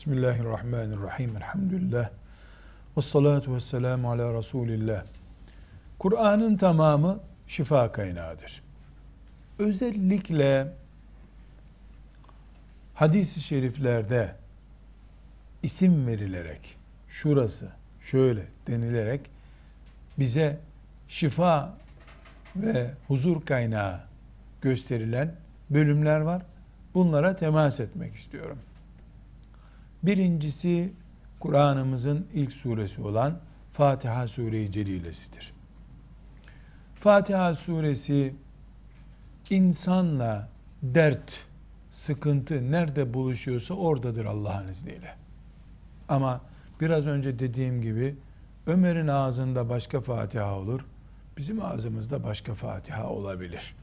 Bismillahirrahmanirrahim. Elhamdülillah. Ve salatu ve selamu ala Resulillah. Kur'an'ın tamamı şifa kaynağıdır. Özellikle hadis-i şeriflerde isim verilerek, şurası, şöyle denilerek bize şifa ve huzur kaynağı gösterilen bölümler var. Bunlara temas etmek istiyorum. Birincisi Kur'an'ımızın ilk suresi olan Fatiha Sure-i Celilesidir. Fatiha suresi insanla dert, sıkıntı nerede buluşuyorsa oradadır Allah'ın izniyle. Ama biraz önce dediğim gibi Ömer'in ağzında başka Fatiha olur, bizim ağzımızda başka Fatiha olabilir.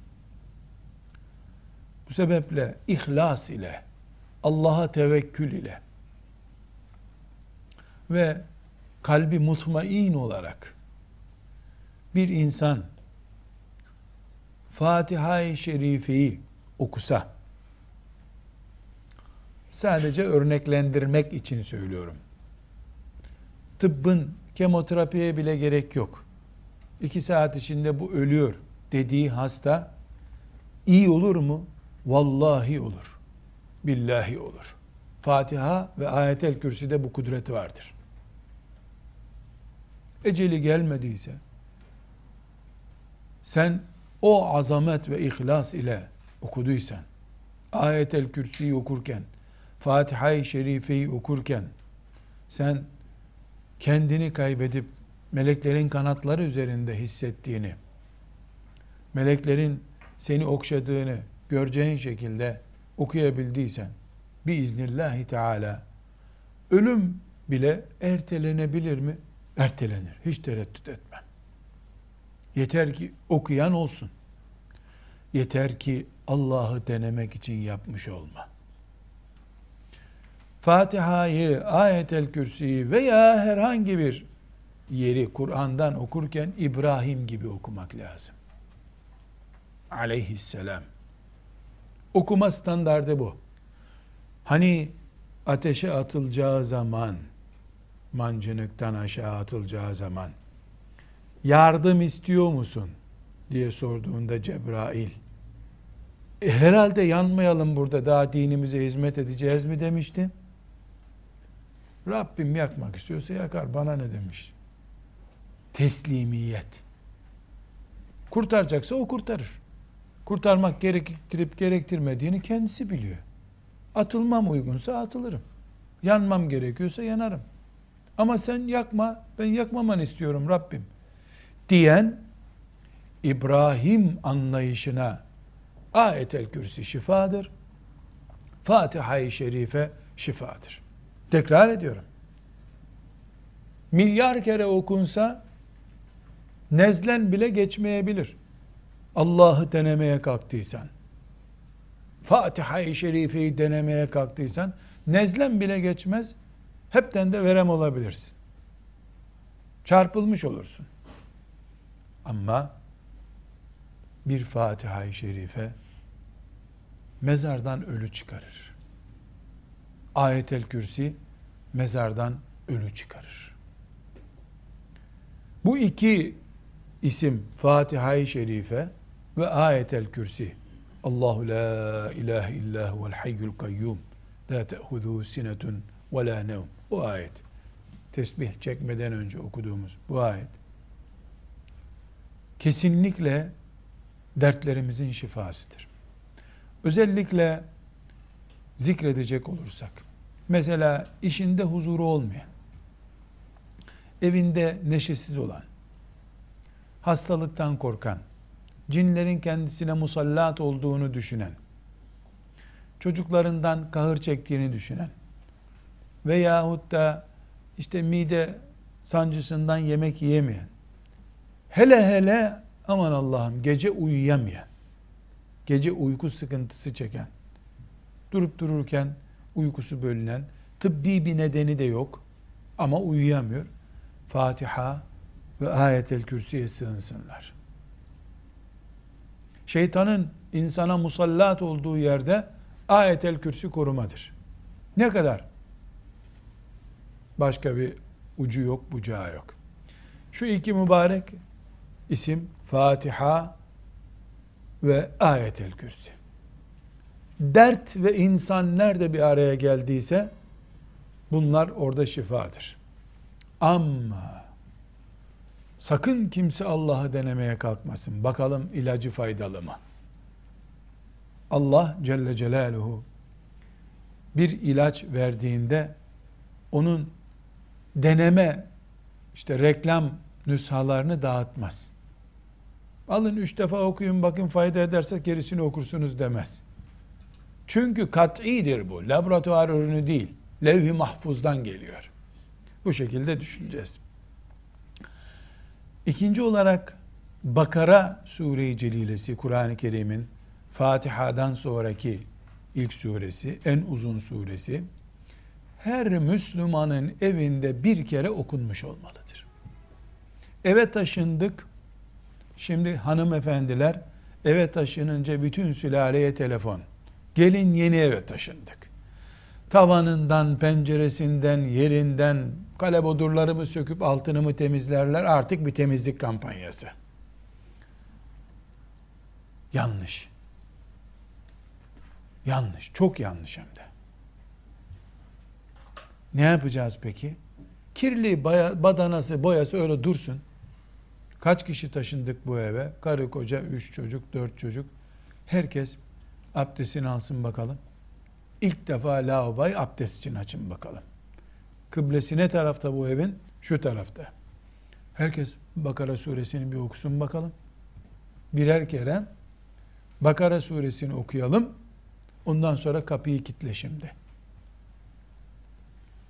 Bu sebeple ihlas ile, Allah'a tevekkül ile ve kalbi mutmain olarak bir insan Fatiha-i Şerife'yi okusa sadece örneklendirmek için söylüyorum. Tıbbın kemoterapiye bile gerek yok. İki saat içinde bu ölüyor dediği hasta iyi olur mu? Vallahi olur. Billahi olur. Fatiha ve ayetel kürsüde bu kudreti vardır. Eceli gelmediyse sen o azamet ve ihlas ile okuduysan, ayetel kürsüyü okurken, Fatiha-i Şerife'yi okurken, sen kendini kaybedip meleklerin kanatları üzerinde hissettiğini, meleklerin seni okşadığını göreceğin şekilde okuyabildiysen, biiznillahü teala, ölüm bile ertelenebilir mi? Ertelenir. Hiç tereddüt etmem. Yeter ki okuyan olsun. Yeter ki Allah'ı denemek için yapmış olma. Fatiha'yı, ayetel kürsüyü veya herhangi bir yeri Kur'an'dan okurken İbrahim gibi okumak lazım. Aleyhisselam. Okuma standardı bu. Hani ateşe atılacağı zaman, mancınıktan aşağı atılacağı zaman, yardım istiyor musun? diye sorduğunda Cebrail, e, herhalde yanmayalım burada daha dinimize hizmet edeceğiz mi demişti. Rabbim yakmak istiyorsa yakar bana ne demiş. Teslimiyet. Kurtaracaksa o kurtarır. Kurtarmak gerektirip gerektirmediğini kendisi biliyor. Atılmam uygunsa atılırım. Yanmam gerekiyorsa yanarım. Ama sen yakma, ben yakmamanı istiyorum Rabbim. Diyen İbrahim anlayışına ayetel kürsi şifadır. Fatiha-i Şerife şifadır. Tekrar ediyorum. Milyar kere okunsa nezlen bile geçmeyebilir. Allah'ı denemeye kalktıysan, Fatiha-i Şerife'yi denemeye kalktıysan, nezlen bile geçmez, hepten de verem olabilirsin. Çarpılmış olursun. Ama bir Fatiha-i Şerife mezardan ölü çıkarır. Ayetel Kürsi mezardan ölü çıkarır. Bu iki isim Fatiha-i Şerife ve Ayetel Kürsi Allahu la ilahe illa huvel hayyul kayyum la te'hudu sinetun ve la nevm. Bu ayet. Tesbih çekmeden önce okuduğumuz bu ayet. Kesinlikle dertlerimizin şifasıdır. Özellikle zikredecek olursak, mesela işinde huzuru olmayan, evinde neşesiz olan, hastalıktan korkan, cinlerin kendisine musallat olduğunu düşünen, çocuklarından kahır çektiğini düşünen veyahut da işte mide sancısından yemek yiyemeyen, hele hele aman Allah'ım gece uyuyamayan, gece uyku sıkıntısı çeken, durup dururken uykusu bölünen, tıbbi bir nedeni de yok ama uyuyamıyor. Fatiha ve ayetel kürsüye sığınsınlar. Şeytanın insana musallat olduğu yerde ayetel kürsü korumadır. Ne kadar Başka bir ucu yok, bucağı yok. Şu iki mübarek isim Fatiha ve Ayetel Kürsi. Dert ve insan nerede bir araya geldiyse bunlar orada şifadır. Ama sakın kimse Allah'ı denemeye kalkmasın. Bakalım ilacı faydalı mı? Allah Celle Celaluhu bir ilaç verdiğinde onun deneme işte reklam nüshalarını dağıtmaz. Alın üç defa okuyun bakın fayda ederse gerisini okursunuz demez. Çünkü kat'idir bu. Laboratuvar ürünü değil. Levh-i mahfuzdan geliyor. Bu şekilde düşüneceğiz. İkinci olarak Bakara Sure-i Celilesi Kur'an-ı Kerim'in Fatiha'dan sonraki ilk suresi, en uzun suresi her Müslümanın evinde bir kere okunmuş olmalıdır. Eve taşındık. Şimdi hanımefendiler eve taşınınca bütün sülaleye telefon. Gelin yeni eve taşındık. Tavanından, penceresinden, yerinden kalebodurlarımı söküp altını mı temizlerler? Artık bir temizlik kampanyası. Yanlış. Yanlış. Çok yanlış hem de. Ne yapacağız peki? Kirli baya, badanası, boyası öyle dursun. Kaç kişi taşındık bu eve? Karı koca, üç çocuk, dört çocuk. Herkes abdestini alsın bakalım. İlk defa lavaboyu abdest için açın bakalım. Kıblesi ne tarafta bu evin? Şu tarafta. Herkes Bakara suresini bir okusun bakalım. Birer kere Bakara suresini okuyalım. Ondan sonra kapıyı kitle şimdi.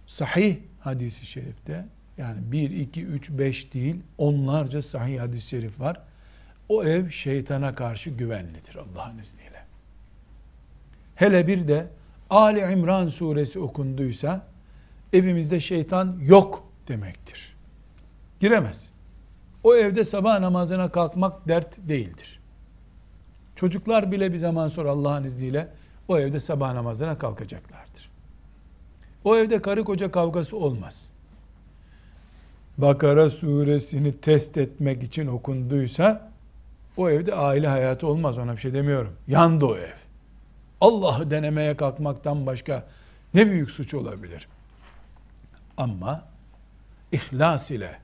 Sahih hadisi şerifte yani 1, 2, 3, 5 değil onlarca sahih hadis-i şerif var. O ev şeytana karşı güvenlidir Allah'ın izniyle. Hele bir de Ali İmran suresi okunduysa evimizde şeytan yok demektir. Giremez. O evde sabah namazına kalkmak dert değildir. Çocuklar bile bir zaman sonra Allah'ın izniyle o evde sabah namazına kalkacaklardır. O evde karı koca kavgası olmaz. Bakara suresini test etmek için okunduysa o evde aile hayatı olmaz ona bir şey demiyorum. Yandı o ev. Allah'ı denemeye kalkmaktan başka ne büyük suç olabilir? Ama ihlas ile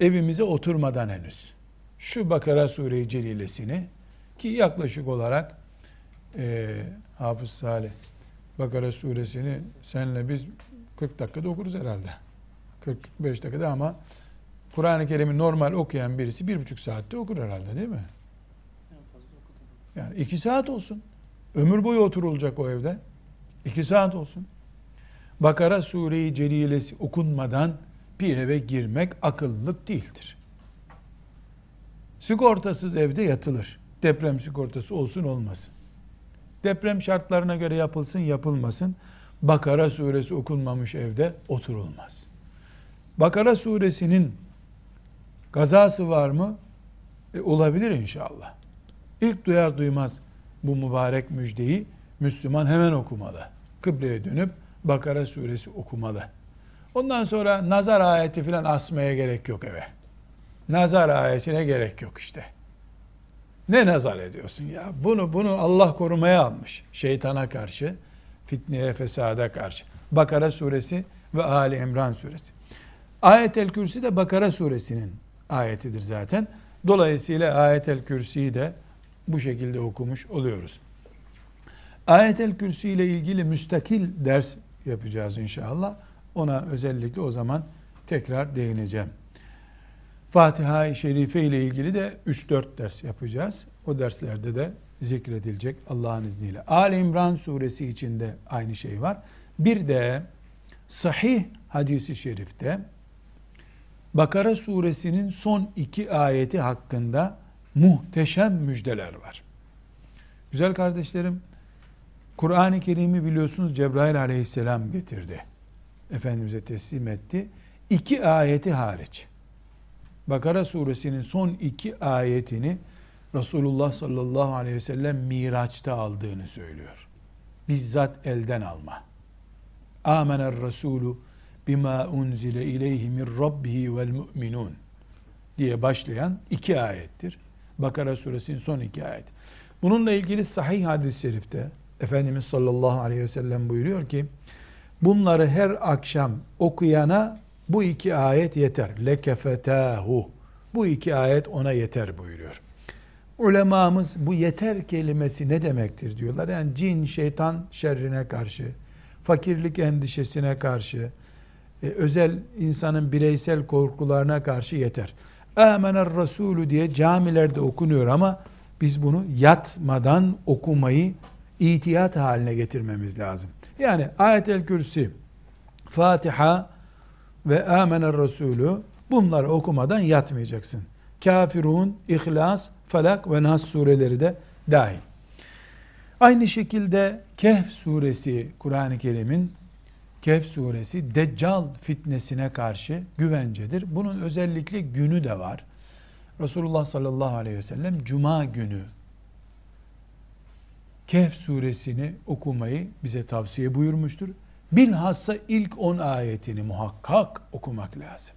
evimize oturmadan henüz şu Bakara Sure-i Celilesini ki yaklaşık olarak e, Hafız Salih Bakara suresini senle biz 40 dakikada okuruz herhalde. 45 dakikada ama Kur'an-ı Kerim'i normal okuyan birisi bir buçuk saatte okur herhalde değil mi? Yani iki saat olsun. Ömür boyu oturulacak o evde. İki saat olsun. Bakara Sure-i Celilesi okunmadan bir eve girmek akıllılık değildir. Sigortasız evde yatılır. Deprem sigortası olsun olmasın. Deprem şartlarına göre yapılsın yapılmasın. Bakara suresi okunmamış evde oturulmaz. Bakara suresinin kazası var mı? E, olabilir inşallah. İlk duyar duymaz bu mübarek müjdeyi Müslüman hemen okumalı. Kıbleye dönüp Bakara suresi okumalı. Ondan sonra nazar ayeti filan asmaya gerek yok eve. Nazar ayetine gerek yok işte. Ne nazar ediyorsun ya? Bunu bunu Allah korumaya almış. Şeytana karşı, fitneye, fesada karşı. Bakara suresi ve Ali İmran suresi. Ayet-el Kürsi de Bakara suresinin ayetidir zaten. Dolayısıyla Ayet-el Kürsi'yi de bu şekilde okumuş oluyoruz. Ayet-el Kürsi ile ilgili müstakil ders yapacağız inşallah. Ona özellikle o zaman tekrar değineceğim. Fatiha-i Şerife ile ilgili de 3-4 ders yapacağız. O derslerde de zikredilecek Allah'ın izniyle. Ali İmran suresi içinde aynı şey var. Bir de sahih hadisi şerifte Bakara suresinin son iki ayeti hakkında muhteşem müjdeler var. Güzel kardeşlerim, Kur'an-ı Kerim'i biliyorsunuz Cebrail aleyhisselam getirdi. Efendimiz'e teslim etti. İki ayeti hariç. Bakara suresinin son iki ayetini Resulullah sallallahu aleyhi ve sellem Miraç'ta aldığını söylüyor. Bizzat elden alma. Amener Resulü bima unzile ileyhi min rabbihi vel mu'minun diye başlayan iki ayettir. Bakara suresinin son iki ayet. Bununla ilgili sahih hadis-i şerifte Efendimiz sallallahu aleyhi ve sellem buyuruyor ki bunları her akşam okuyana bu iki ayet yeter. Lekefetahu. Bu iki ayet ona yeter buyuruyor. Ulemamız bu yeter kelimesi ne demektir diyorlar. Yani cin, şeytan şerrine karşı, fakirlik endişesine karşı, e, özel insanın bireysel korkularına karşı yeter. Amener Resulü diye camilerde okunuyor ama biz bunu yatmadan okumayı itiyat haline getirmemiz lazım. Yani ayet-el kürsi, Fatiha ve Amener Resulü bunları okumadan yatmayacaksın. Kafirun, İhlas, Felak ve Nas sureleri de dahil. Aynı şekilde Kehf suresi Kur'an-ı Kerim'in Kehf suresi Deccal fitnesine karşı güvencedir. Bunun özellikle günü de var. Resulullah sallallahu aleyhi ve sellem Cuma günü Kehf suresini okumayı bize tavsiye buyurmuştur. Bilhassa ilk 10 ayetini muhakkak okumak lazım.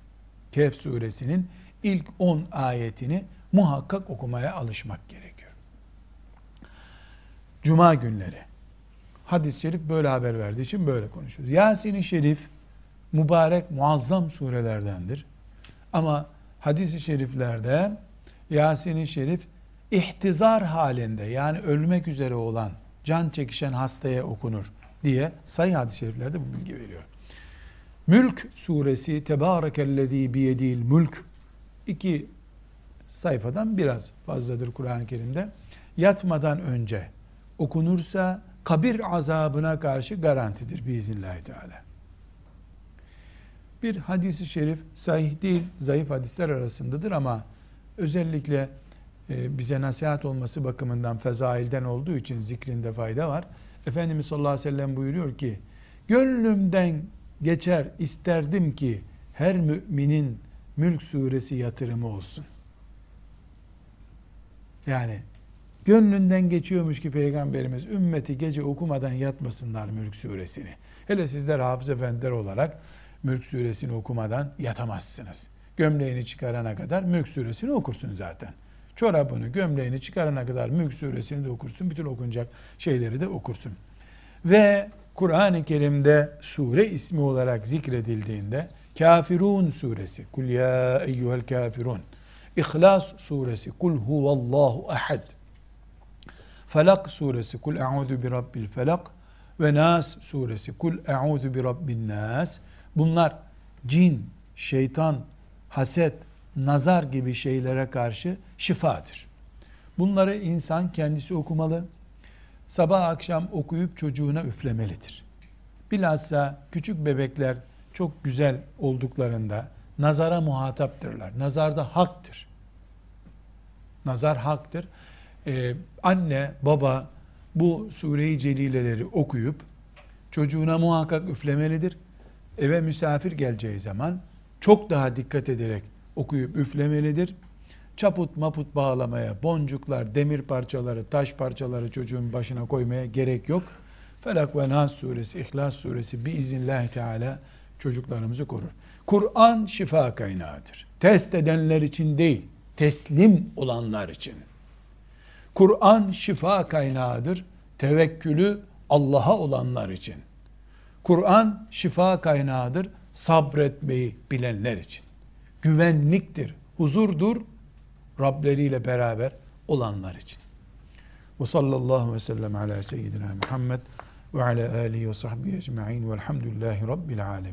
Kehf suresinin ilk 10 ayetini muhakkak okumaya alışmak gerekiyor. Cuma günleri. Hadis-i şerif böyle haber verdiği için böyle konuşuyoruz. Yasin-i Şerif mübarek muazzam surelerdendir. Ama hadis-i şeriflerde Yasin-i Şerif ihtizar halinde yani ölmek üzere olan can çekişen hastaya okunur diye sayı hadis-i şeriflerde bu bilgi veriyor. Mülk suresi Tebârekellezî biyedil mülk iki sayfadan biraz fazladır Kur'an-ı Kerim'de. Yatmadan önce okunursa kabir azabına karşı garantidir biiznillahü teala. Bir hadisi şerif sahih değil, zayıf hadisler arasındadır ama özellikle e, bize nasihat olması bakımından fezailden olduğu için zikrinde fayda var. Efendimiz sallallahu aleyhi ve sellem buyuruyor ki gönlümden geçer isterdim ki her müminin Mülk suresi yatırımı olsun. Yani gönlünden geçiyormuş ki Peygamberimiz ümmeti gece okumadan yatmasınlar Mülk suresini. Hele sizler hafız efendiler olarak Mülk suresini okumadan yatamazsınız. Gömleğini çıkarana kadar Mülk suresini okursun zaten. Çorabını, gömleğini çıkarana kadar Mülk suresini de okursun. Bütün okunacak şeyleri de okursun. Ve Kur'an-ı Kerim'de sure ismi olarak zikredildiğinde Kafirun suresi, Kul ya eyyuhel kafirun. İhlas suresi, Kul huvallahu ahad. Felak suresi, Kul e'udu bi rabbil felak. Ve Nas suresi, Kul e'udu bi rabbin nas. Bunlar cin, şeytan, haset, nazar gibi şeylere karşı şifadır. Bunları insan kendisi okumalı. Sabah akşam okuyup çocuğuna üflemelidir. Bilhassa küçük bebekler çok güzel olduklarında nazara muhataptırlar. Nazar da haktır. Nazar haktır. Ee, anne, baba bu sure-i celileleri okuyup çocuğuna muhakkak üflemelidir. Eve misafir geleceği zaman çok daha dikkat ederek okuyup üflemelidir. Çaput maput bağlamaya, boncuklar, demir parçaları, taş parçaları çocuğun başına koymaya gerek yok. Felak ve Nas suresi, İhlas suresi biiznillahü teala çocuklarımızı korur. Kur'an şifa kaynağıdır. Test edenler için değil, teslim olanlar için. Kur'an şifa kaynağıdır. Tevekkülü Allah'a olanlar için. Kur'an şifa kaynağıdır. Sabretmeyi bilenler için. Güvenliktir, huzurdur. Rableriyle beraber olanlar için. Ve sallallahu ve sellem ala seyyidina Muhammed ve ala alihi ve sahbihi ecma'in velhamdülillahi rabbil alemin.